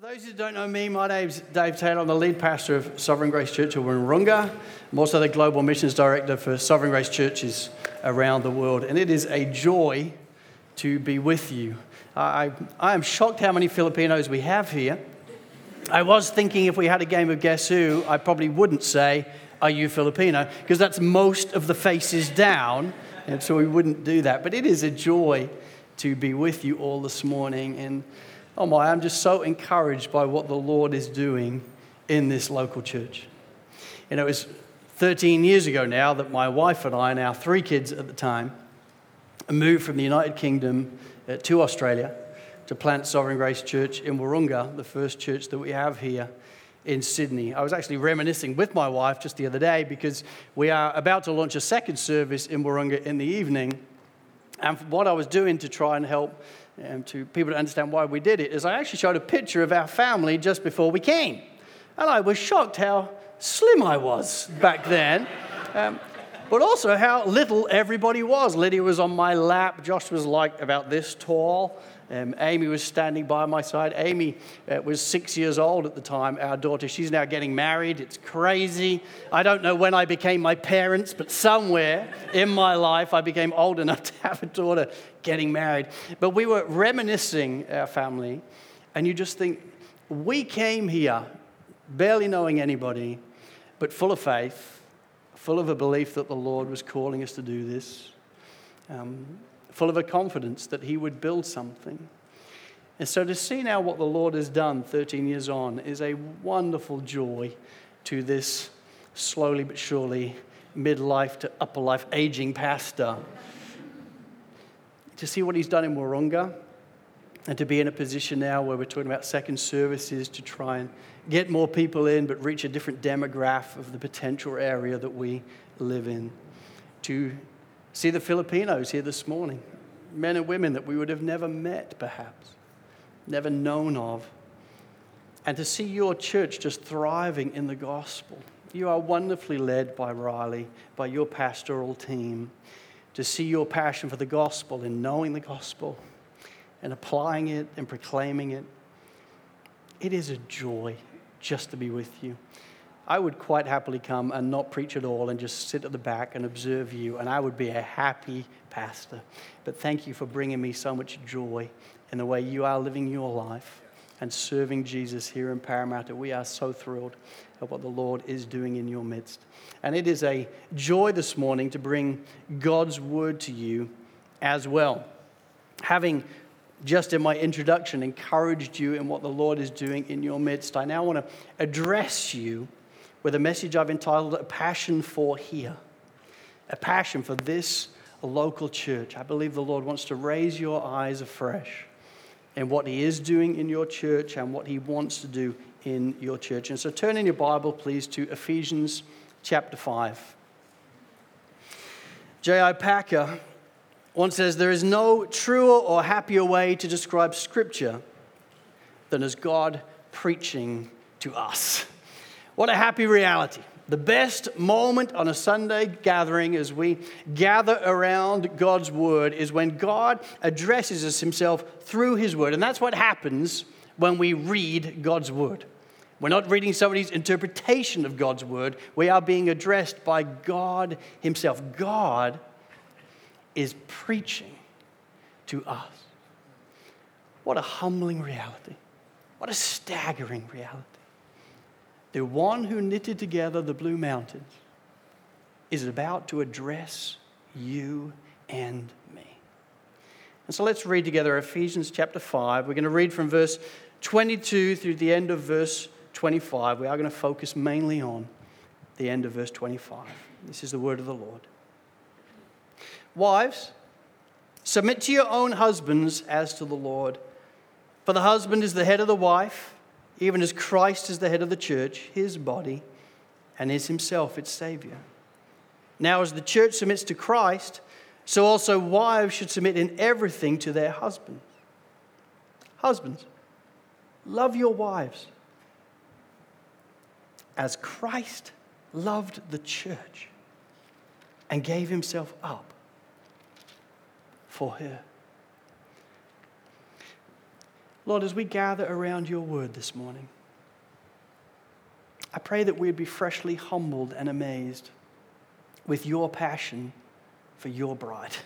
For those who don't know me, my name's Dave Taylor. I'm the lead pastor of Sovereign Grace Church of Wahroonga. I'm also the global missions director for Sovereign Grace churches around the world. And it is a joy to be with you. I, I am shocked how many Filipinos we have here. I was thinking if we had a game of Guess Who, I probably wouldn't say, Are you Filipino? Because that's most of the faces down. And so we wouldn't do that. But it is a joy to be with you all this morning. And oh my, I'm just so encouraged by what the Lord is doing in this local church. You know, it was 13 years ago now that my wife and I, and our three kids at the time, moved from the United Kingdom uh, to Australia to plant Sovereign Grace Church in Wahroonga, the first church that we have here in Sydney. I was actually reminiscing with my wife just the other day because we are about to launch a second service in Wahroonga in the evening. And what I was doing to try and help um, to people to understand why we did it is I actually showed a picture of our family just before we came. And I was shocked how slim I was back then. Um, but also how little everybody was. Lydia was on my lap. Josh was like about this tall. Um, Amy was standing by my side. Amy uh, was six years old at the time, our daughter. She's now getting married. It's crazy. I don't know when I became my parents, but somewhere in my life I became old enough to have a daughter getting married. But we were reminiscing our family, and you just think, we came here barely knowing anybody, but full of faith, full of a belief that the Lord was calling us to do this. Um, full of a confidence that he would build something. And so to see now what the Lord has done 13 years on is a wonderful joy to this slowly but surely midlife to upper life aging pastor. to see what he's done in Wahroonga and to be in a position now where we're talking about second services to try and get more people in but reach a different demographic of the potential area that we live in. To see the Filipinos here this morning, men and women that we would have never met, perhaps, never known of. And to see your church just thriving in the gospel. You are wonderfully led by Riley, by your pastoral team, to see your passion for the gospel and knowing the gospel and applying it and proclaiming it. It is a joy just to be with you. I would quite happily come and not preach at all and just sit at the back and observe you, and I would be a happy pastor. But thank you for bringing me so much joy in the way you are living your life and serving Jesus here in Parramatta. We are so thrilled at what the Lord is doing in your midst. And it is a joy this morning to bring God's word to you as well. Having just in my introduction encouraged you in what the Lord is doing in your midst, I now want to address you with a message I've entitled A Passion for Here. A passion for this local church. I believe the Lord wants to raise your eyes afresh in what He is doing in your church and what He wants to do in your church. And so turn in your Bible, please, to Ephesians chapter 5. J.I. Packer once says, There is no truer or happier way to describe Scripture than as God preaching to us. What a happy reality. The best moment on a Sunday gathering as we gather around God's Word is when God addresses us Himself through His Word. And that's what happens when we read God's Word. We're not reading somebody's interpretation of God's Word, we are being addressed by God Himself. God is preaching to us. What a humbling reality. What a staggering reality the one who knitted together the Blue Mountains is about to address you and me. And so let's read together Ephesians chapter 5. We're going to read from verse 22 through the end of verse 25. We are going to focus mainly on the end of verse 25. This is the word of the Lord. Wives, submit to your own husbands as to the Lord. For the husband is the head of the wife even as Christ is the head of the church, his body, and is himself its Savior. Now, as the church submits to Christ, so also wives should submit in everything to their husbands. Husbands, love your wives as Christ loved the church and gave himself up for her. Lord, as we gather around your word this morning, I pray that we'd be freshly humbled and amazed with your passion for your bride.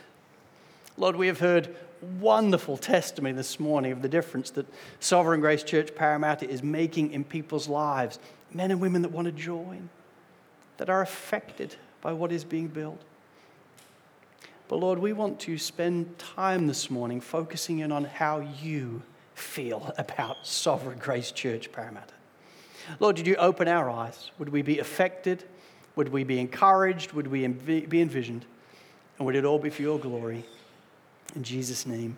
Lord, we have heard wonderful testimony this morning of the difference that Sovereign Grace Church Parramatta is making in people's lives. Men and women that want to join, that are affected by what is being built. But Lord, we want to spend time this morning focusing in on how you feel about Sovereign Grace Church Parramatta. Lord, did you open our eyes? Would we be affected? Would we be encouraged? Would we be envisioned? And would it all be for your glory? In Jesus' name,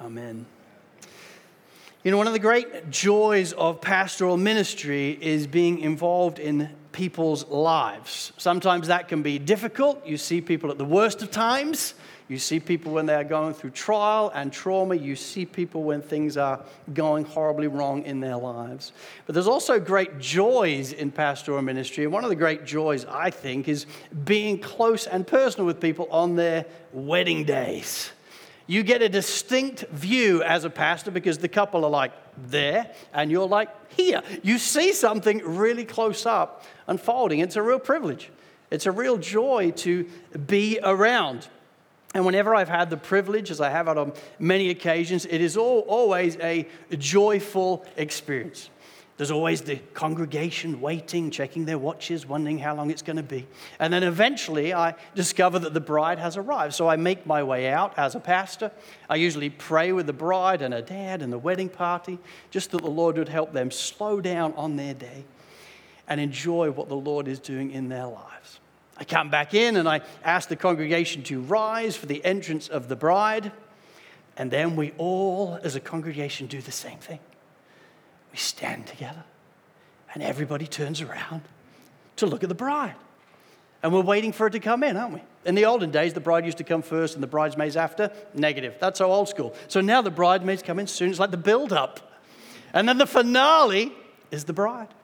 amen. You know, one of the great joys of pastoral ministry is being involved in people's lives. Sometimes that can be difficult. You see people at the worst of times. You see people when they are going through trial and trauma. You see people when things are going horribly wrong in their lives. But there's also great joys in pastoral ministry. And one of the great joys, I think, is being close and personal with people on their wedding days. You get a distinct view as a pastor because the couple are like there and you're like here. You see something really close up unfolding. It's a real privilege. It's a real joy to be around. And whenever I've had the privilege, as I have on many occasions, it is all, always a joyful experience. There's always the congregation waiting, checking their watches, wondering how long it's going to be. And then eventually I discover that the bride has arrived. So I make my way out as a pastor. I usually pray with the bride and her dad and the wedding party, just that the Lord would help them slow down on their day and enjoy what the Lord is doing in their lives. I come back in and I ask the congregation to rise for the entrance of the bride. And then we all, as a congregation, do the same thing. We stand together and everybody turns around to look at the bride. And we're waiting for her to come in, aren't we? In the olden days, the bride used to come first and the bridesmaids after. Negative. That's so old school. So now the bridesmaids come in soon. It's like the build up. And then the finale is the bride.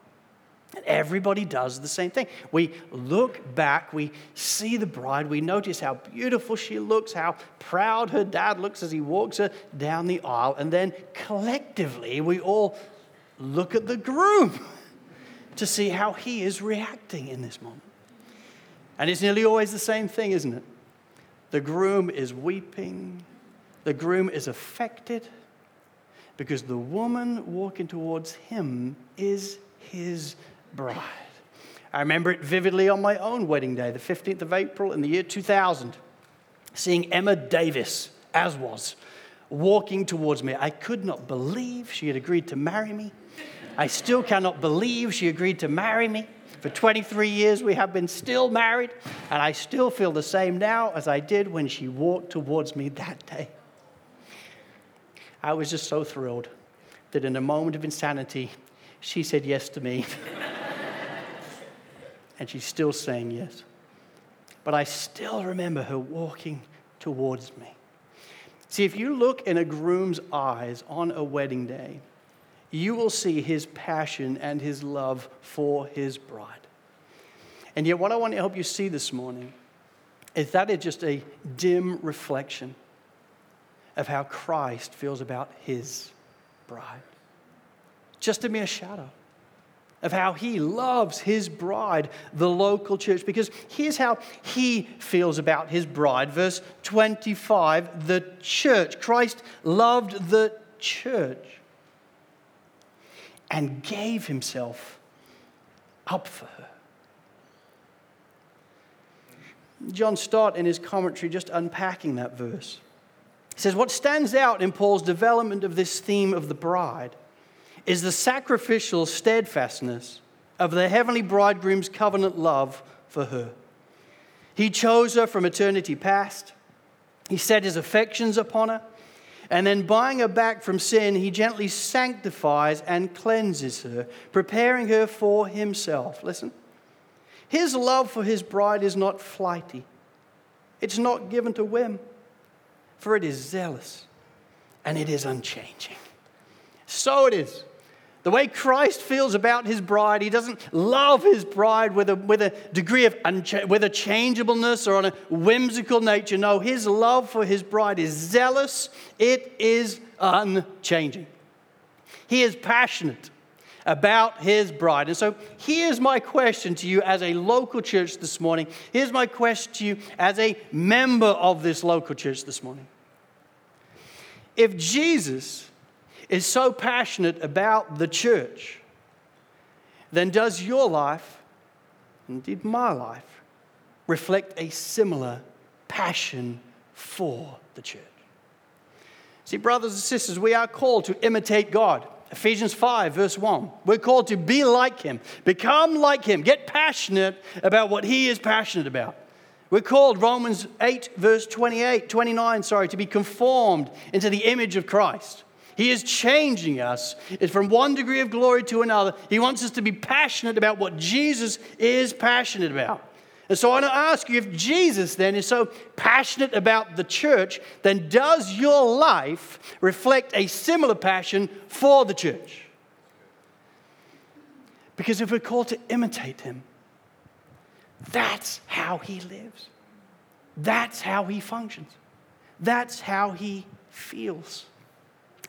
And everybody does the same thing. We look back, we see the bride, we notice how beautiful she looks, how proud her dad looks as he walks her down the aisle, and then collectively we all look at the groom to see how he is reacting in this moment. And it's nearly always the same thing, isn't it? The groom is weeping, the groom is affected because the woman walking towards him is his bride. I remember it vividly on my own wedding day, the 15th of April in the year 2000, seeing Emma Davis, as was, walking towards me. I could not believe she had agreed to marry me. I still cannot believe she agreed to marry me. For 23 years, we have been still married, and I still feel the same now as I did when she walked towards me that day. I was just so thrilled that in a moment of insanity, she said yes to me. and she's still saying yes. But I still remember her walking towards me. See, if you look in a groom's eyes on a wedding day, you will see his passion and his love for his bride. And yet, what I want to help you see this morning is that is just a dim reflection of how Christ feels about his bride. Just a mere shadow of how he loves his bride, the local church. Because here's how he feels about his bride. Verse 25 the church. Christ loved the church and gave himself up for her. John Stott, in his commentary, just unpacking that verse, says, What stands out in Paul's development of this theme of the bride is the sacrificial steadfastness of the heavenly bridegroom's covenant love for her. He chose her from eternity past, he set his affections upon her. And then, buying her back from sin, he gently sanctifies and cleanses her, preparing her for himself. Listen. His love for his bride is not flighty, it's not given to whim, for it is zealous and it is unchanging. So it is. The way Christ feels about his bride, he doesn't love his bride with a, with a degree of uncha- with a changeableness or on a whimsical nature. No, his love for his bride is zealous, it is unchanging. He is passionate about his bride. And so here's my question to you as a local church this morning. Here's my question to you as a member of this local church this morning. If Jesus is so passionate about the church, then does your life, indeed my life, reflect a similar passion for the church? See, brothers and sisters, we are called to imitate God. Ephesians 5, verse 1. We're called to be like him, become like him, get passionate about what he is passionate about. We're called, Romans 8, verse 28, 29, sorry, to be conformed into the image of Christ. He is changing us from one degree of glory to another. He wants us to be passionate about what Jesus is passionate about. And so I want to ask you if Jesus then is so passionate about the church, then does your life reflect a similar passion for the church? Because if we're called to imitate him, that's how he lives. That's how he functions. That's how he feels.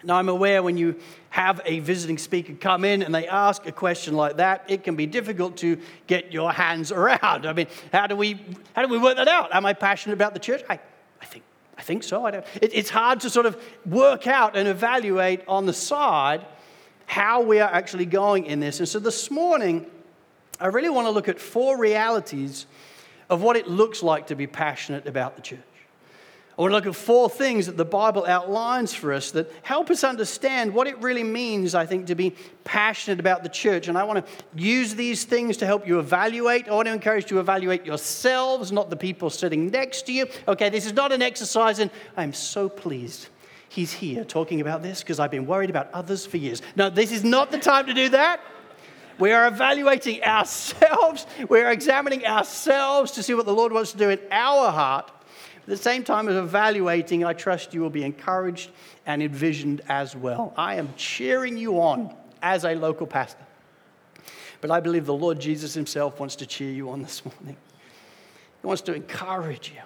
Now, I'm aware when you have a visiting speaker come in and they ask a question like that, it can be difficult to get your hands around. I mean, how do we, how do we work that out? Am I passionate about the church? I, I, think, I think so. I don't, it, it's hard to sort of work out and evaluate on the side how we are actually going in this. And so this morning, I really want to look at four realities of what it looks like to be passionate about the church. I want to look at four things that the Bible outlines for us that help us understand what it really means, I think, to be passionate about the church. And I want to use these things to help you evaluate. I want to encourage you to evaluate yourselves, not the people sitting next to you. Okay, this is not an exercise, and I'm so pleased he's here talking about this because I've been worried about others for years. No, this is not the time to do that. We are evaluating ourselves. We are examining ourselves to see what the Lord wants to do in our heart at the same time as evaluating, I trust you will be encouraged and envisioned as well. I am cheering you on as a local pastor. But I believe the Lord Jesus Himself wants to cheer you on this morning. He wants to encourage you,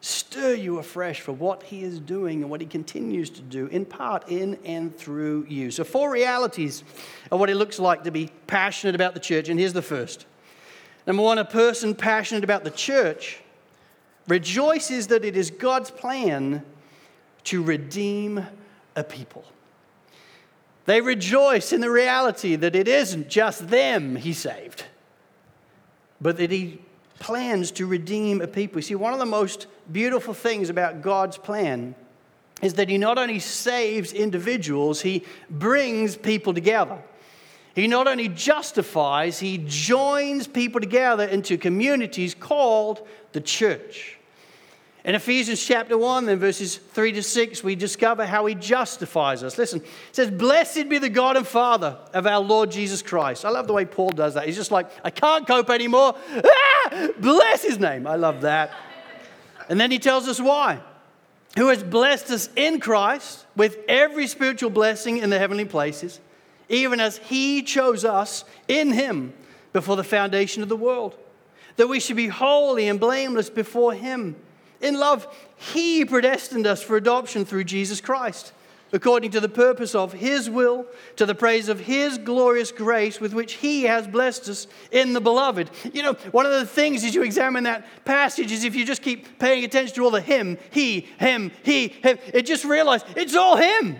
stir you afresh for what He is doing and what He continues to do, in part in and through you. So, four realities of what it looks like to be passionate about the church. And here's the first. Number one, a person passionate about the church rejoices that it is God's plan to redeem a people. They rejoice in the reality that it isn't just them he saved, but that he plans to redeem a people. You see, one of the most beautiful things about God's plan is that he not only saves individuals, he brings people together. He not only justifies, he joins people together into communities called the church. In Ephesians chapter 1, then verses 3 to 6, we discover how he justifies us. Listen, it says, Blessed be the God and Father of our Lord Jesus Christ. I love the way Paul does that. He's just like, I can't cope anymore. Ah, bless his name. I love that. And then he tells us why. Who has blessed us in Christ with every spiritual blessing in the heavenly places, even as he chose us in him before the foundation of the world, that we should be holy and blameless before him. In love, He predestined us for adoption through Jesus Christ, according to the purpose of His will, to the praise of His glorious grace with which He has blessed us in the beloved. You know, one of the things as you examine that passage is if you just keep paying attention to all the Him, He, Him, He, Him, it just realize it's all Him.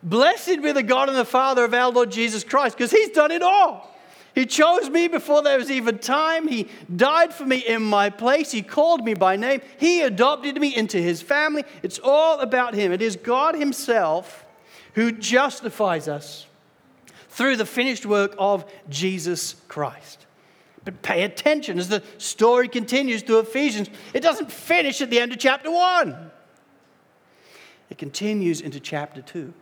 Blessed be the God and the Father of our Lord Jesus Christ, because He's done it all. He chose me before there was even time. He died for me in my place. He called me by name. He adopted me into his family. It's all about him. It is God himself who justifies us through the finished work of Jesus Christ. But pay attention as the story continues through Ephesians. It doesn't finish at the end of chapter 1, it continues into chapter 2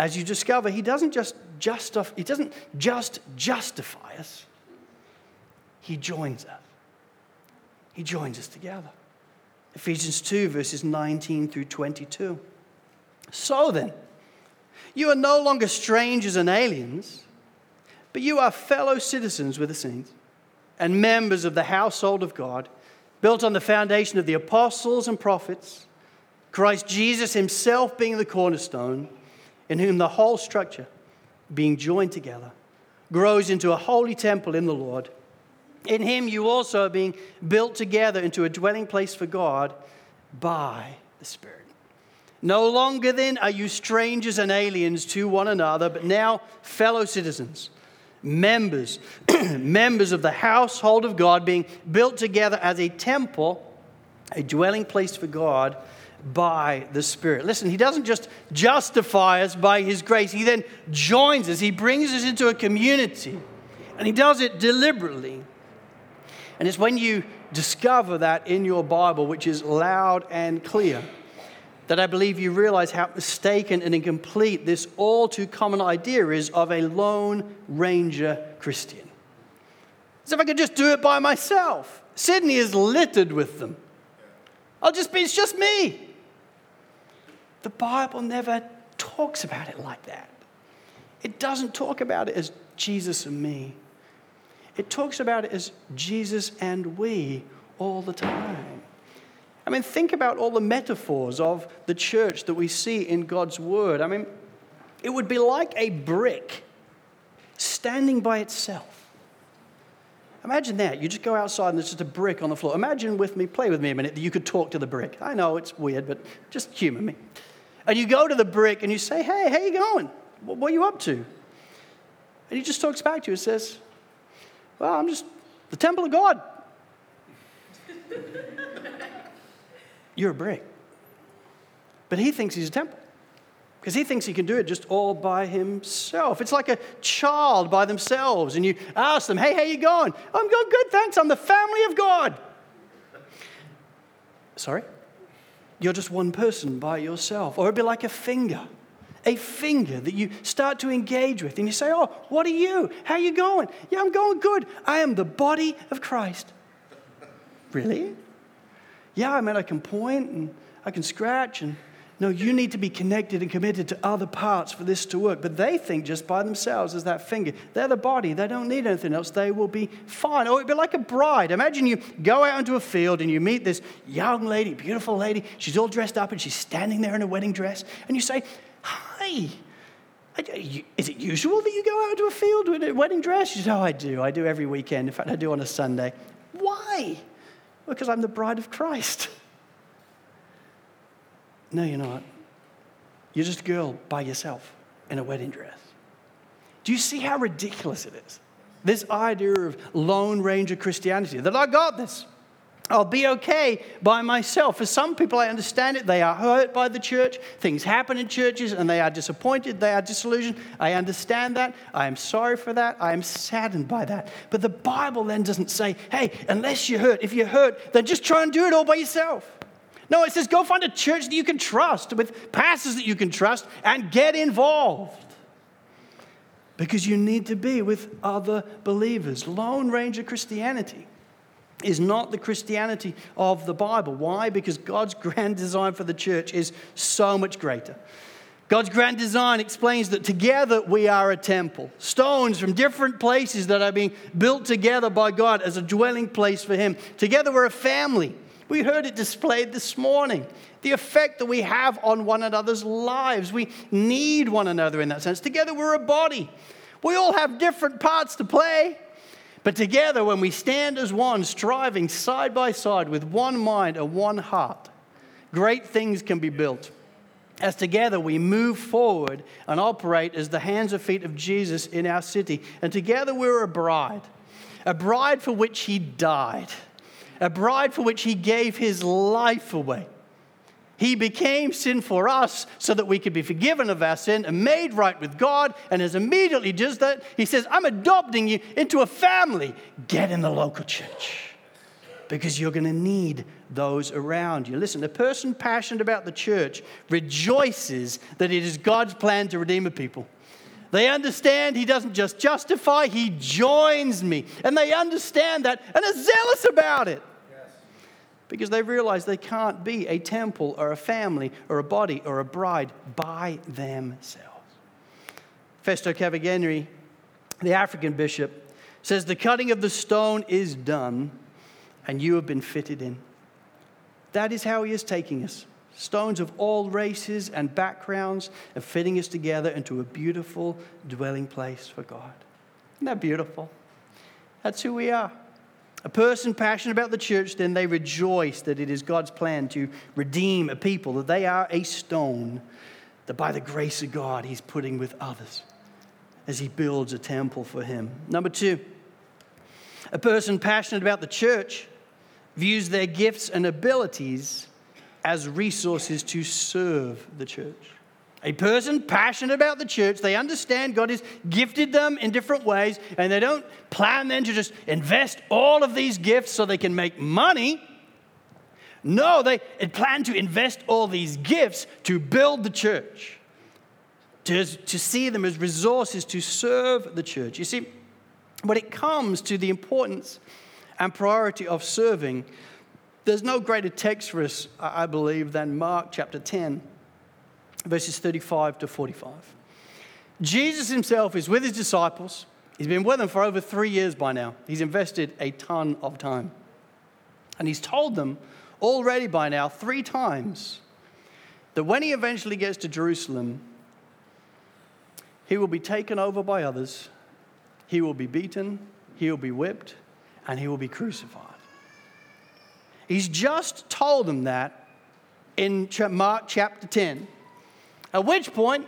as you discover, he doesn't just justify, he doesn't just justify us, he joins us. He joins us together. Ephesians 2, verses 19 through 22. So then, you are no longer strangers and aliens, but you are fellow citizens with the saints and members of the household of God, built on the foundation of the apostles and prophets, Christ Jesus himself being the cornerstone in whom the whole structure, being joined together, grows into a holy temple in the Lord. In him, you also are being built together into a dwelling place for God by the Spirit. No longer then are you strangers and aliens to one another, but now fellow citizens, members, members of the household of God, being built together as a temple, a dwelling place for God by the Spirit. Listen, He doesn't just justify us by His grace, He then joins us, He brings us into a community, and He does it deliberately. And it's when you discover that in your Bible, which is loud and clear, that I believe you realize how mistaken and incomplete this all too common idea is of a lone ranger Christian. As if I could just do it by myself. Sydney is littered with them. I'll just be, it's just me. The Bible never talks about it like that. It doesn't talk about it as Jesus and me. It talks about it as Jesus and we all the time. I mean, think about all the metaphors of the church that we see in God's Word. I mean, it would be like a brick standing by itself. Imagine that. You just go outside and there's just a brick on the floor. Imagine with me, play with me a minute, that you could talk to the brick. I know it's weird, but just humor me. And you go to the brick and you say, Hey, how you going? What are you up to? And he just talks back to you and says, Well, I'm just the temple of God. You're a brick. But he thinks he's a temple because he thinks he can do it just all by himself. It's like a child by themselves, and you ask them, "Hey, how you going?" "I'm going good, thanks. I'm the family of God." Sorry, you're just one person by yourself, or it'd be like a finger, a finger that you start to engage with, and you say, "Oh, what are you? How are you going?" "Yeah, I'm going good. I am the body of Christ." really? Yeah, I mean, I can point and I can scratch and no, you need to be connected and committed to other parts for this to work. But they think just by themselves as that finger. They're the body. They don't need anything else. They will be fine. Or it'd be like a bride. Imagine you go out into a field and you meet this young lady, beautiful lady. She's all dressed up and she's standing there in a wedding dress. And you say, Hi. Is it usual that you go out into a field with a wedding dress? She says, Oh, I do. I do every weekend. In fact, I do on a Sunday. Why? Because I'm the bride of Christ. No, you're not. You're just a girl by yourself in a wedding dress. Do you see how ridiculous it is? This idea of Lone Ranger Christianity, that I got this. I'll be okay by myself. For some people, I understand it. They are hurt by the church. Things happen in churches and they are disappointed. They are disillusioned. I understand that. I am sorry for that. I am saddened by that. But the Bible then doesn't say, hey, unless you're hurt, if you're hurt, then just try and do it all by yourself. No, it says go find a church that you can trust with pastors that you can trust and get involved. Because you need to be with other believers. Lone Ranger Christianity is not the Christianity of the Bible. Why? Because God's grand design for the church is so much greater. God's grand design explains that together we are a temple. Stones from different places that are being built together by God as a dwelling place for Him. Together we're a family. We heard it displayed this morning. The effect that we have on one another's lives. We need one another in that sense. Together, we're a body. We all have different parts to play. But together, when we stand as one, striving side by side with one mind and one heart, great things can be built. As together we move forward and operate as the hands and feet of Jesus in our city. And together we're a bride, a bride for which he died a bride for which he gave his life away. He became sin for us so that we could be forgiven of our sin and made right with God. And as immediately does that, he says, I'm adopting you into a family. Get in the local church because you're going to need those around you. Listen, a person passionate about the church rejoices that it is God's plan to redeem a people. They understand he doesn't just justify, he joins me. And they understand that and are zealous about it because they realize they can't be a temple or a family or a body or a bride by themselves. Festo Kivengere, the African bishop, says the cutting of the stone is done and you have been fitted in. That is how he is taking us, stones of all races and backgrounds, and fitting us together into a beautiful dwelling place for God. Isn't that beautiful? That's who we are. A person passionate about the church, then they rejoice that it is God's plan to redeem a people, that they are a stone that by the grace of God He's putting with others as He builds a temple for Him. Number two, a person passionate about the church views their gifts and abilities as resources to serve the church. A person passionate about the church, they understand God has gifted them in different ways, and they don't plan then to just invest all of these gifts so they can make money. No, they plan to invest all these gifts to build the church, to, to see them as resources to serve the church. You see, when it comes to the importance and priority of serving, there's no greater text for us, I believe, than Mark chapter 10, verses 35 to 45. Jesus himself is with his disciples. He's been with them for over three years by now. He's invested a ton of time. And he's told them already by now, three times, that when he eventually gets to Jerusalem, he will be taken over by others, he will be beaten, he will be whipped, and he will be crucified. He's just told them that in Mark chapter 10. At which point,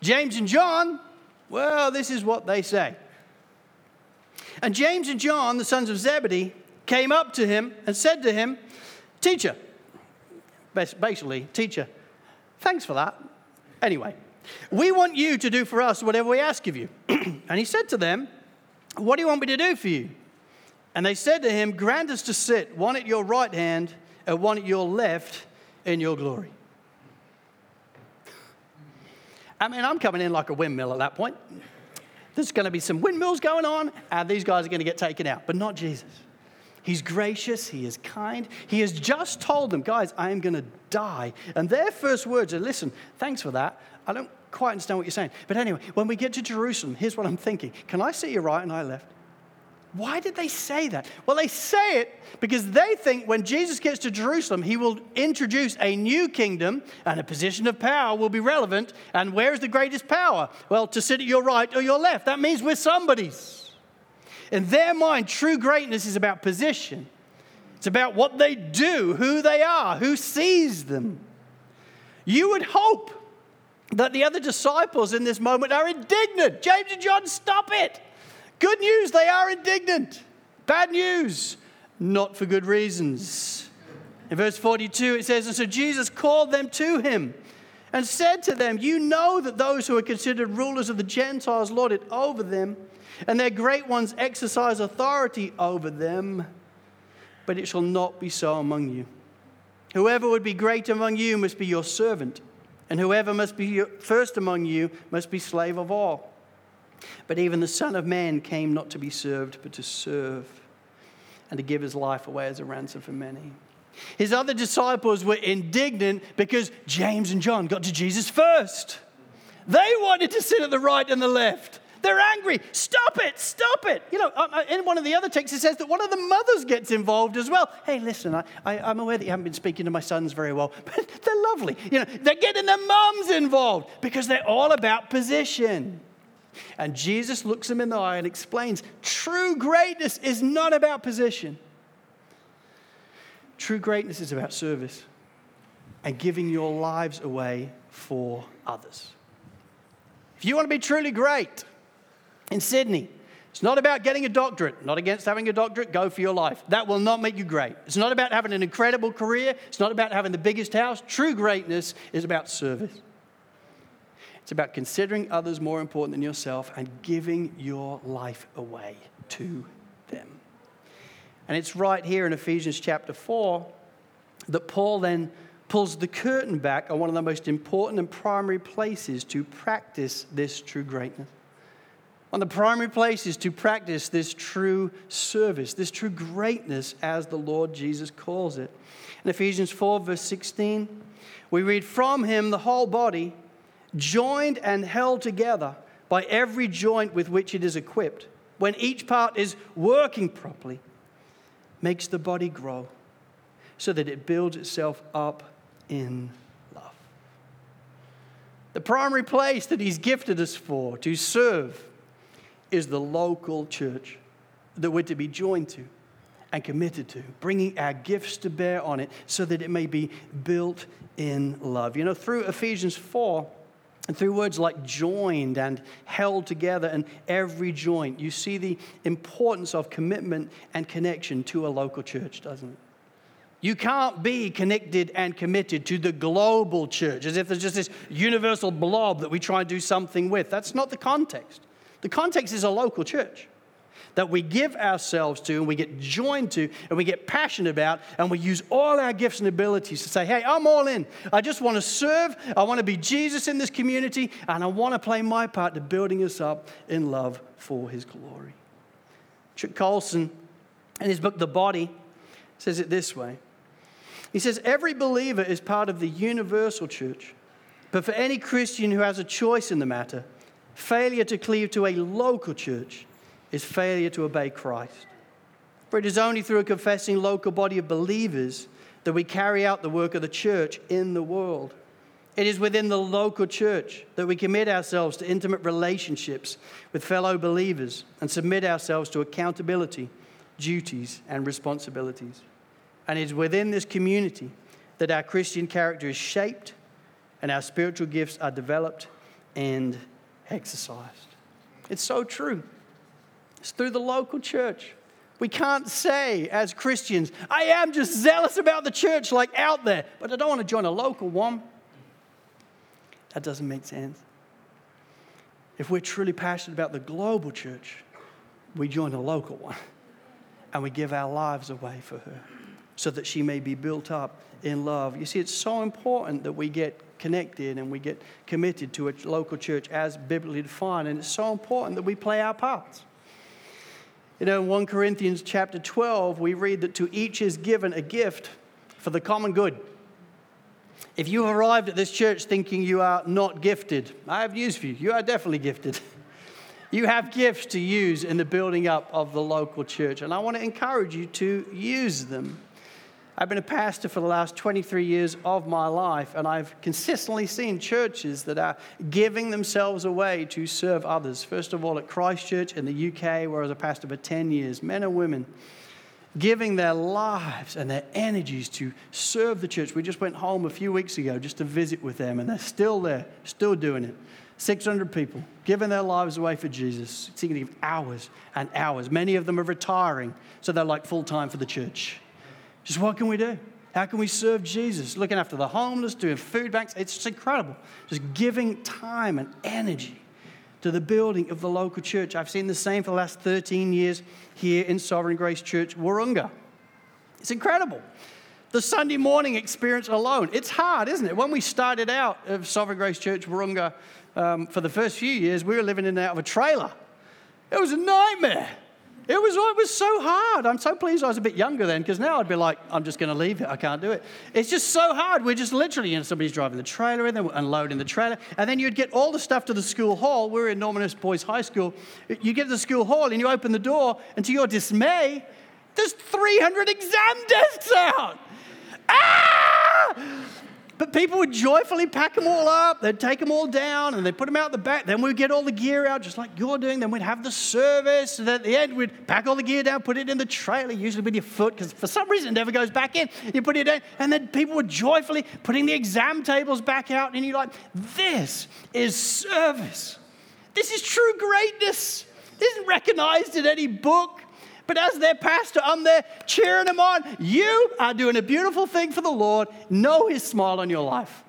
James and John, well, this is what they say. And James and John, the sons of Zebedee, came up to him and said to him, Teacher, basically, teacher, thanks for that. Anyway, we want you to do for us whatever we ask of you. and he said to them, What do you want me to do for you? And they said to him, Grant us to sit, one at your right hand and one at your left in your glory. I mean, I'm coming in like a windmill at that point. There's going to be some windmills going on, and these guys are going to get taken out, but not Jesus. He's gracious, he is kind. He has just told them, guys, I am going to die. And their first words are, listen, thanks for that. I don't quite understand what you're saying. But anyway, when we get to Jerusalem, here's what I'm thinking Can I sit you right and I left? Why did they say that? Well, they say it because they think when Jesus gets to Jerusalem, he will introduce a new kingdom and a position of power will be relevant. And where is the greatest power? Well, to sit at your right or your left. That means we're somebody's. In their mind, true greatness is about position, it's about what they do, who they are, who sees them. You would hope that the other disciples in this moment are indignant. James and John, stop it. Good news, they are indignant. Bad news, not for good reasons. In verse 42, it says, And so Jesus called them to him and said to them, You know that those who are considered rulers of the Gentiles lord it over them, and their great ones exercise authority over them, but it shall not be so among you. Whoever would be great among you must be your servant, and whoever must be first among you must be slave of all. But even the Son of Man came not to be served, but to serve and to give his life away as a ransom for many. His other disciples were indignant because James and John got to Jesus first. They wanted to sit at the right and the left. They're angry. Stop it, stop it. You know, in one of the other texts, it says that one of the mothers gets involved as well. Hey, listen, I, I, am aware that you haven't been speaking to my sons very well, but they're lovely. You know, they're getting their mums involved because they're all about position. And Jesus looks him in the eye and explains true greatness is not about position. True greatness is about service and giving your lives away for others. If you want to be truly great in Sydney, it's not about getting a doctorate, not against having a doctorate, go for your life. That will not make you great. It's not about having an incredible career, it's not about having the biggest house. True greatness is about service. It's about considering others more important than yourself and giving your life away to them. And it's right here in Ephesians chapter 4 that Paul then pulls the curtain back on one of the most important and primary places to practice this true greatness. One of the primary places to practice this true service, this true greatness, as the Lord Jesus calls it. In Ephesians 4, verse 16, we read, From him the whole body joined and held together by every joint with which it is equipped, when each part is working properly, makes the body grow so that it builds itself up in love. The primary place that He's gifted us for to serve is the local church that we're to be joined to and committed to, bringing our gifts to bear on it so that it may be built in love. You know, through Ephesians 4, and through words like joined and held together and every joint, you see the importance of commitment and connection to a local church, doesn't it? You can't be connected and committed to the global church as if there's just this universal blob that we try and do something with. That's not the context. The context is a local church that we give ourselves to and we get joined to and we get passionate about and we use all our gifts and abilities to say, hey, I'm all in. I just want to serve. I want to be Jesus in this community and I want to play my part to building us up in love for his glory. Chuck Colson, in his book, The Body, says it this way. He says, Every believer is part of the universal church, but for any Christian who has a choice in the matter, failure to cleave to a local church is failure to obey Christ. For it is only through a confessing local body of believers that we carry out the work of the church in the world. It is within the local church that we commit ourselves to intimate relationships with fellow believers and submit ourselves to accountability, duties, and responsibilities. And it is within this community that our Christian character is shaped and our spiritual gifts are developed and exercised. It's so true. It's through the local church. We can't say as Christians, I am just zealous about the church like out there, but I don't want to join a local one. That doesn't make sense. If we're truly passionate about the global church, we join a local one and we give our lives away for her so that she may be built up in love. You see, it's so important that we get connected and we get committed to a local church as biblically defined, and it's so important that we play our parts. You know, in 1 Corinthians chapter 12, we read that to each is given a gift for the common good. If you have arrived at this church thinking you are not gifted, I have news for you. You are definitely gifted. You have gifts to use in the building up of the local church, and I want to encourage you to use them. I've been a pastor for the last 23 years of my life, and I've consistently seen churches that are giving themselves away to serve others. First of all, at Christchurch in the UK, where I was a pastor for 10 years, men and women giving their lives and their energies to serve the church. We just went home a few weeks ago just to visit with them, and they're still there, still doing it. 600 people giving their lives away for Jesus, sitting hours and hours. Many of them are retiring, so they're like full time for the church. Just what can we do? How can we serve Jesus? Looking after the homeless, doing food banks. It's just incredible. Just giving time and energy to the building of the local church. I've seen the same for the last 13 years here in Sovereign Grace Church, Wahroonga. It's incredible. The Sunday morning experience alone, it's hard, isn't it? When we started out of Sovereign Grace Church, Wahroonga, um, for the first few years, we were living in and out of a trailer. It was a nightmare. It was, it was so hard. I'm so pleased I was a bit younger then because now I'd be like, I'm just going to leave it. I can't do it. It's just so hard. We're just literally, you know, somebody's driving the trailer and then we're unloading the trailer. And then you'd get all the stuff to the school hall. We are in Normanhurst Boys High School. You get to the school hall and you open the door, and to your dismay, there's 300 exam desks out. Ah! But people would joyfully pack them all up. They'd take them all down and they'd put them out the back. Then we'd get all the gear out, just like you're doing. Then we'd have the service. And at the end, we'd pack all the gear down, put it in the trailer, usually with your foot, because for some reason it never goes back in. You put it in. And then people were joyfully putting the exam tables back out. And you're like, this is service. This is true greatness. This isn't recognized in any book. But as their pastor, I'm there cheering them on. You are doing a beautiful thing for the Lord. Know his smile on your life.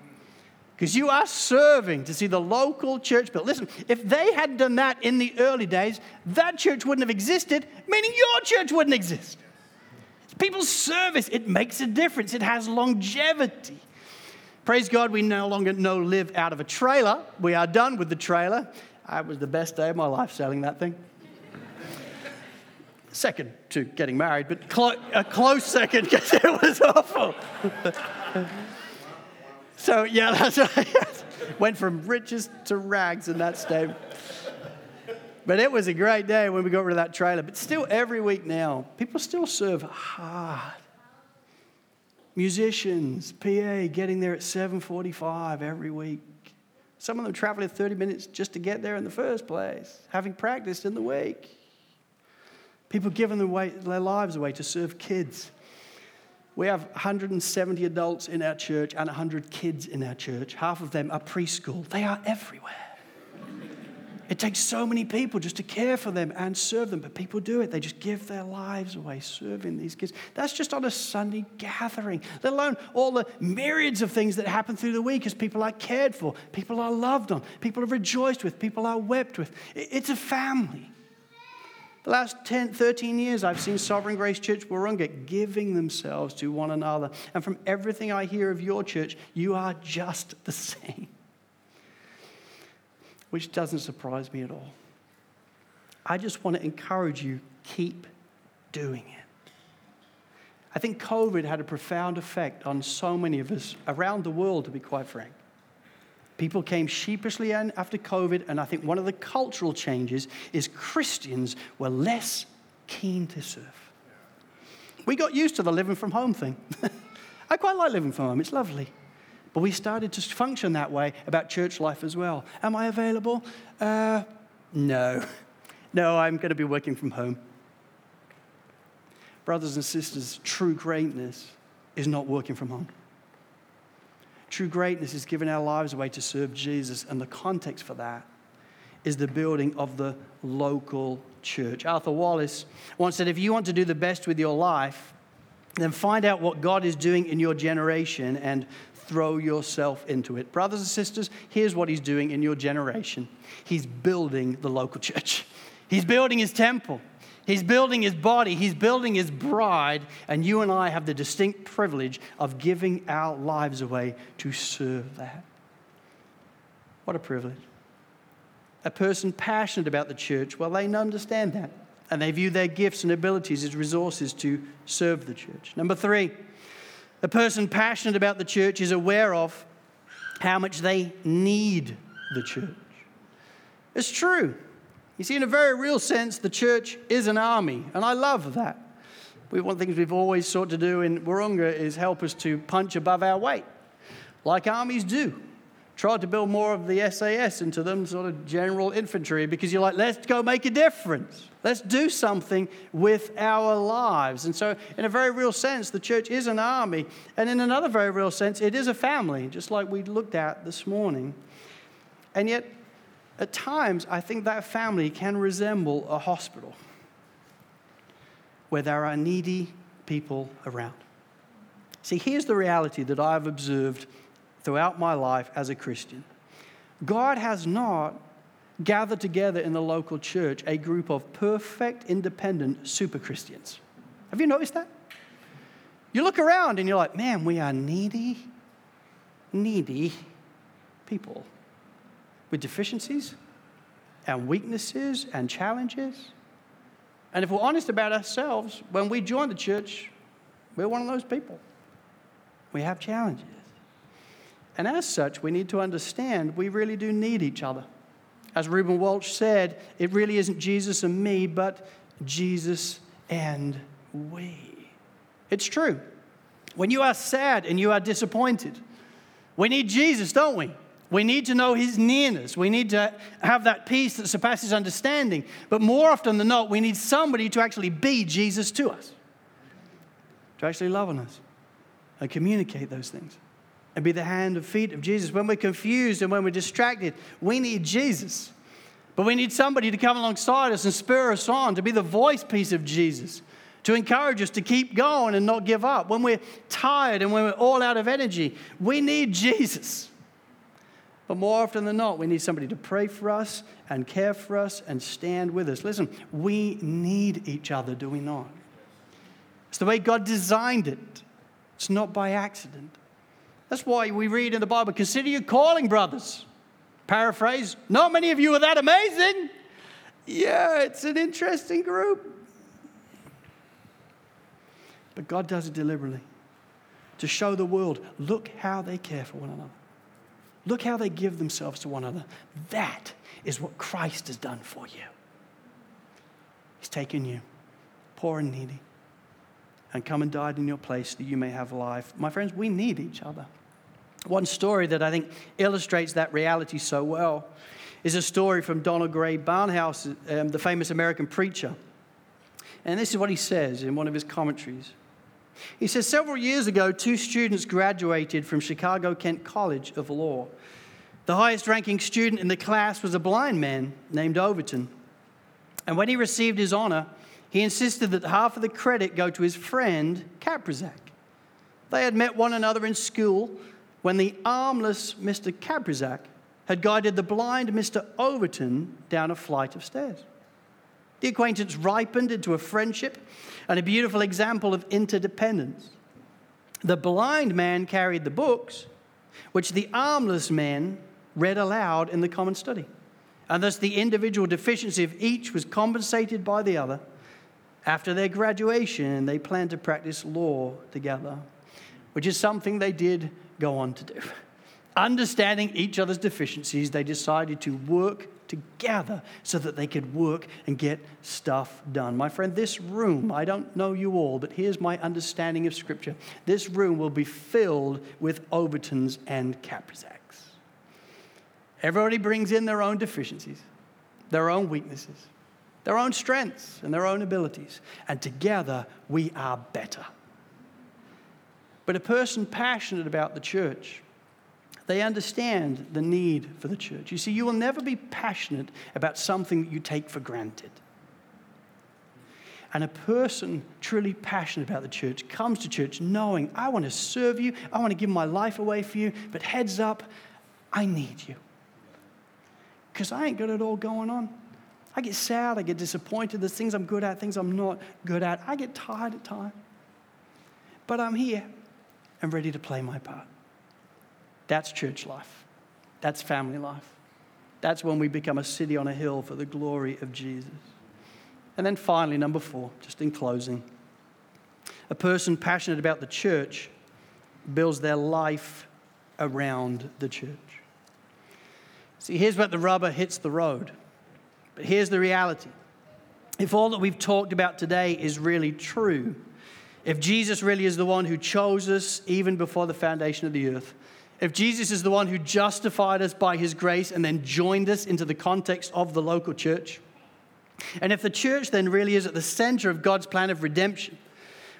Because you are serving to see the local church built. Listen, if they had done that in the early days, that church wouldn't have existed, meaning your church wouldn't exist. People's service, it makes a difference, it has longevity. Praise God, we no longer no live out of a trailer. We are done with the trailer. It was the best day of my life selling that thing second to getting married, but clo- a close second because it was awful. so, yeah, that's right. Went from riches to rags in that state. But it was a great day when we got rid of that trailer. But still, every week now, people still serve hard. musicians, PA, getting there at 7:45 every week. Some of them traveling 30 minutes just to get there in the first place, having practiced in the week. People giving their lives away to serve kids. We have 170 adults in our church and 100 kids in our church. Half of them are preschool. They are everywhere. It takes so many people just to care for them and serve them, but people do it. They just give their lives away serving these kids. That's just on a Sunday gathering, let alone all the myriads of things that happen through the week as people are cared for, people are loved on, people are rejoiced with, people are wept with. It's a family. The last 10, 13 years, I've seen Sovereign Grace Church Wahroonga giving themselves to one another. And from everything I hear of your church, you are just the same which doesn't surprise me at all. I just want to encourage you keep doing it. I think COVID had a profound effect on so many of us around the world, to be quite frank. People came sheepishly in after COVID, and I think one of the cultural changes is Christians were less keen to serve. We got used to the living from home thing. I quite like living from home, it's lovely. But we started to function that way about church life as well. Am I available? Uh, no. No, I'm going to be working from home. Brothers and sisters, true greatness is not working from home. True greatness is giving our lives away to serve Jesus, and the context for that is the building of the local church. Arthur Wallis once said if you want to do the best with your life, then find out what God is doing in your generation and throw yourself into it. Brothers and sisters, here's what he's doing in your generation he's building the local church, he's building his temple. He's building his body, he's building his bride, and you and I have the distinct privilege of giving our lives away to serve that. What a privilege. A person passionate about the church, well, they understand that, and they view their gifts and abilities as resources to serve the church. Number three, a person passionate about the church is aware of how much they need the church. It's true. You see, in a very real sense, the church is an army, and I love that. One of the things we've always sought to do in Wahroonga is help us to punch above our weight, like armies do tried to build more of the SAS into them, sort of general infantry, because you're like, let's go make a difference. Let's do something with our lives. And so, in a very real sense, the church is an army. And in another very real sense, it is a family, just like we looked at this morning. And yet, at times, I think that family can resemble a hospital where there are needy people around. See, here's the reality that I've observed throughout my life as a Christian. God has not gathered together in the local church a group of perfect, independent super Christians. Have you noticed that? You look around and you're like, man, we are needy, needy people with deficiencies and weaknesses and challenges. And if we're honest about ourselves, when we join the church, we're one of those people. We have challenges. And as such, we need to understand we really do need each other. As Reuben Walsh said, it really isn't Jesus and me, but Jesus and we. It's true. When you are sad and you are disappointed, we need Jesus, don't we? We need to know his nearness. We need to have that peace that surpasses understanding. But more often than not, we need somebody to actually be Jesus to us, to actually love on us and communicate those things and be the hand and feet of Jesus. When we're confused and when we're distracted, we need Jesus. But we need somebody to come alongside us and spur us on, to be the voice piece of Jesus, to encourage us to keep going and not give up. When we're tired and when we're all out of energy, we need Jesus. But more often than not, we need somebody to pray for us and care for us and stand with us. Listen, we need each other, do we not? It's the way God designed it, it's not by accident. That's why we read in the Bible, consider your calling, brothers. Paraphrase, not many of you are that amazing. Yeah, it's an interesting group. But God does it deliberately to show the world look how they care for one another. Look how they give themselves to one another. That is what Christ has done for you. He's taken you, poor and needy, and come and died in your place that you may have life. My friends, we need each other. One story that I think illustrates that reality so well is a story from Donald Grey Barnhouse, um, the famous American preacher. And this is what he says in one of his commentaries. He says, Several years ago, two students graduated from Chicago Kent College of Law. The highest ranking student in the class was a blind man named Overton. And when he received his honor, he insisted that half of the credit go to his friend, Kaprizak. They had met one another in school when the armless Mr. Kaprizak had guided the blind Mr. Overton down a flight of stairs. The acquaintance ripened into a friendship and a beautiful example of interdependence. The blind man carried the books, which the armless man read aloud in the common study. And thus the individual deficiency of each was compensated by the other. After their graduation, they planned to practice law together, which is something they did go on to do. Understanding each other's deficiencies, they decided to work together so that they could work and get stuff done. My friend, this room, I don't know you all, but here's my understanding of Scripture. This room will be filled with Overtons and Kaprizaks. Everybody brings in their own deficiencies, their own weaknesses, their own strengths, and their own abilities. And together we are better. But a person passionate about the church, they understand the need for the church. You see, you will never be passionate about something that you take for granted. And a person truly passionate about the church comes to church knowing, I want to serve you, I want to give my life away for you, but heads up, I need you. Because I ain't got it all going on. I get sad, I get disappointed. There's things I'm good at, things I'm not good at. I get tired at times. But I'm here and ready to play my part. That's church life. That's family life. That's when we become a city on a hill for the glory of Jesus. And then finally, number four, just in closing, a person passionate about the church builds their life around the church. See, here's where the rubber hits the road. But here's the reality. If all that we've talked about today is really true, if Jesus really is the one who chose us even before the foundation of the earth, if Jesus is the one who justified us by his grace and then joined us into the context of the local church, and if the church then really is at the center of God's plan of redemption,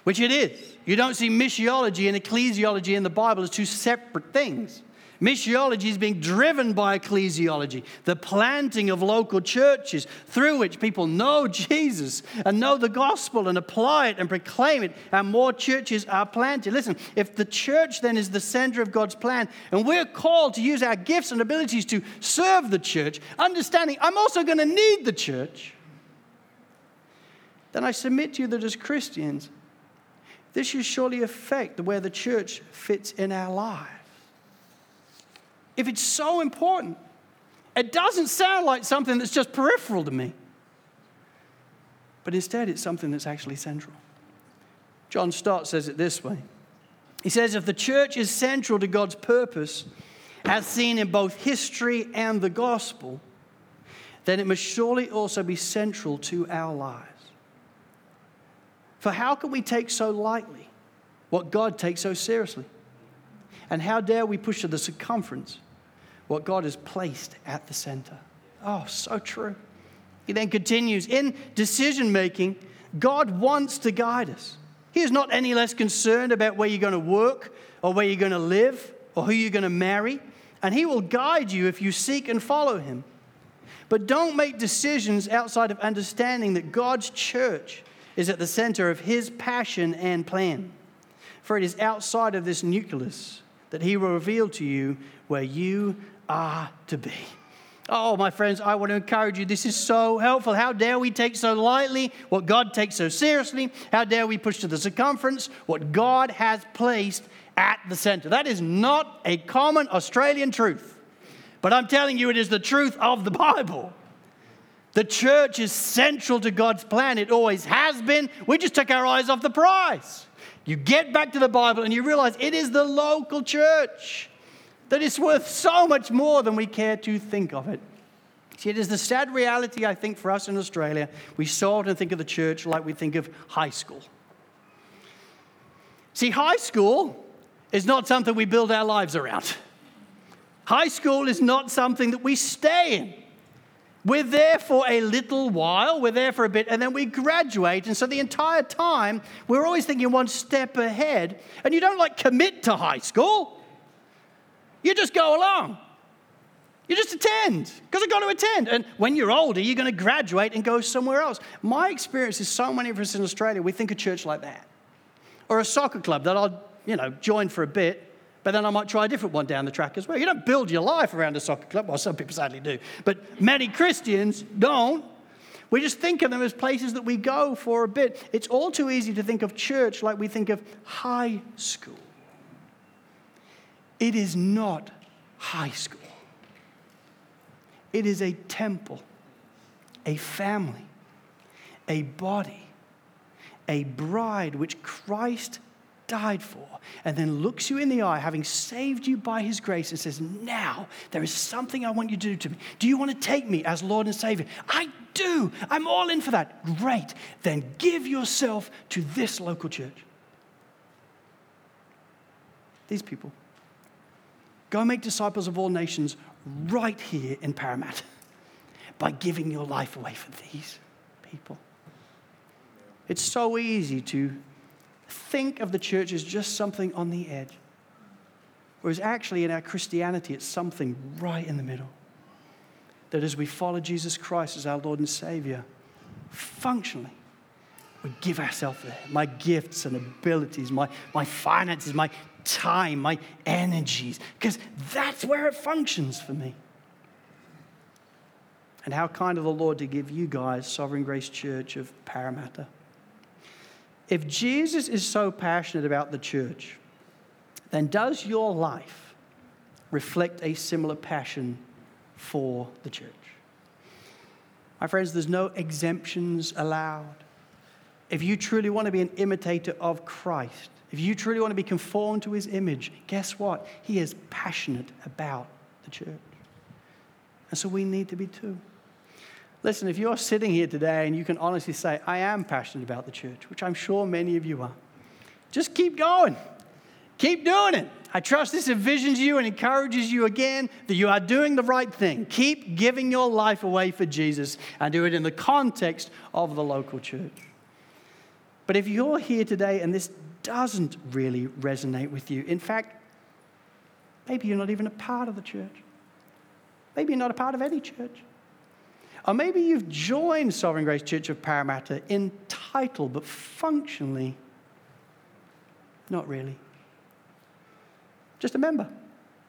which it is, you don't see missiology and ecclesiology in the Bible as two separate things. Missiology is being driven by ecclesiology, the planting of local churches through which people know Jesus and know the gospel and apply it and proclaim it, and more churches are planted. Listen, if the church then is the center of God's plan, and we're called to use our gifts and abilities to serve the church, understanding I'm also going to need the church, then I submit to you that as Christians, this should surely affect way the church fits in our lives if it's so important, it doesn't sound like something that's just peripheral to me. But instead, it's something that's actually central. John Stott says it this way He says, If the church is central to God's purpose, as seen in both history and the gospel, then it must surely also be central to our lives. For how can we take so lightly what God takes so seriously? And how dare we push to the circumference what God has placed at the center? Oh, so true. He then continues in decision making, God wants to guide us. He is not any less concerned about where you're going to work or where you're going to live or who you're going to marry. And He will guide you if you seek and follow Him. But don't make decisions outside of understanding that God's church is at the center of His passion and plan. For it is outside of this nucleus that he will reveal to you where you are to be. Oh, my friends, I want to encourage you. This is so helpful. How dare we take so lightly what God takes so seriously? How dare we push to the circumference what God has placed at the center? That is not a common Australian truth, but I'm telling you, it is the truth of the Bible. The church is central to God's plan. It always has been. We just took our eyes off the prize. You get back to the Bible and you realize it is the local church that is worth so much more than we care to think of it. See, it is the sad reality, I think, for us in Australia. We so often think of the church like we think of high school. See, high school is not something we build our lives around. High school is not something that we stay in. We're there for a little while, we're there for a bit, and then we graduate. And so the entire time, we're always thinking one step ahead. And you don't like commit to high school, you just go along. You just attend because I've got to attend. And when you're older, you're going to graduate and go somewhere else. My experience is so many of us in Australia, we think a church like that. Or a soccer club that I'll, you know, join for a bit but then I might try a different one down the track as well. You don't build your life around a soccer club. Well, some people sadly do, but many Christians don't. We just think of them as places that we go for a bit. It's all too easy to think of church like we think of high school. It is not high school, it is a temple, a family, a body, a bride which Christ died for, and then looks you in the eye, having saved you by his grace, and says, Now there is something I want you to do to me. Do you want to take me as Lord and Savior? I do. I'm all in for that. Great. Then give yourself to this local church. These people. Go make disciples of all nations right here in Parramatta by giving your life away for these people. It's so easy to think of the church as just something on the edge. Whereas actually, in our Christianity, it's something right in the middle. That as we follow Jesus Christ as our Lord and Savior, functionally, we give ourselves there. My gifts and abilities, my, my finances, my time, my energies, because that's where it functions for me. And how kind of the Lord to give you guys, Sovereign Grace Church of Parramatta. If Jesus is so passionate about the church, then does your life reflect a similar passion for the church? My friends, there's no exemptions allowed. If you truly want to be an imitator of Christ, if you truly want to be conformed to his image, guess what? He is passionate about the church. And so we need to be too. Listen, if you're sitting here today and you can honestly say, I am passionate about the church, which I'm sure many of you are, just keep going. Keep doing it. I trust this envisions you and encourages you again that you are doing the right thing. Keep giving your life away for Jesus and do it in the context of the local church. But if you're here today and this doesn't really resonate with you, in fact, maybe you're not even a part of the church. Maybe you're not a part of any church. Or maybe you've joined Sovereign Grace Church of Parramatta in title, but functionally, not really. Just a member.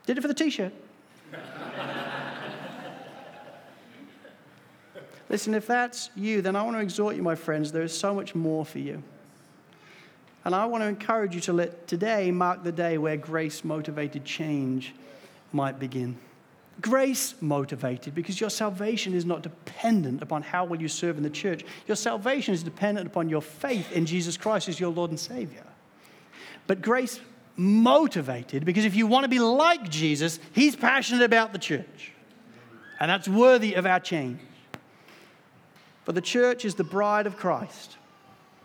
Did it for the t shirt. Listen, if that's you, then I want to exhort you, my friends, there is so much more for you. And I want to encourage you to let today mark the day where grace motivated change might begin grace motivated because your salvation is not dependent upon how well you serve in the church. Your salvation is dependent upon your faith in Jesus Christ as your Lord and Savior. But grace motivated because if you want to be like Jesus, He's passionate about the church. And that's worthy of our change. For the church is the bride of Christ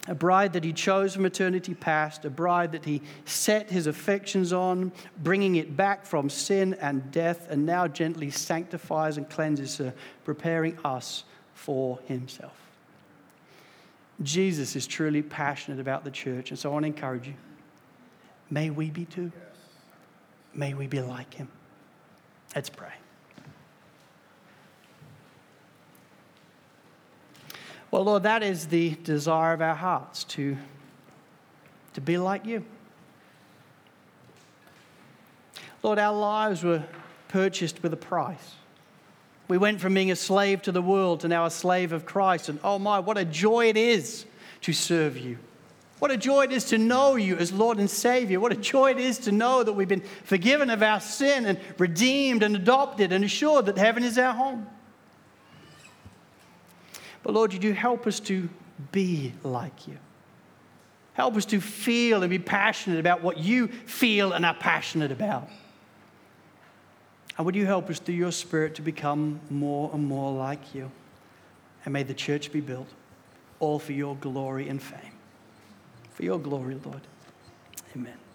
a bride that he chose from eternity past, a bride that he set his affections on, bringing it back from sin and death, and now gently sanctifies and cleanses her, preparing us for himself. Jesus is truly passionate about the church, and so I want to encourage you. May we be too. May we be like him. Let's pray. Well, Lord, that is the desire of our hearts to, to be like you. Lord, our lives were purchased with a price. We went from being a slave to the world to now a slave of Christ. And oh my, what a joy it is to serve you. What a joy it is to know you as Lord and Savior. What a joy it is to know that we've been forgiven of our sin and redeemed and adopted and assured that heaven is our home. But Lord, you do help us to be like you. Help us to feel and be passionate about what you feel and are passionate about. And would you help us through your Spirit to become more and more like you? And may the church be built, all for your glory and fame. For your glory, Lord. Amen.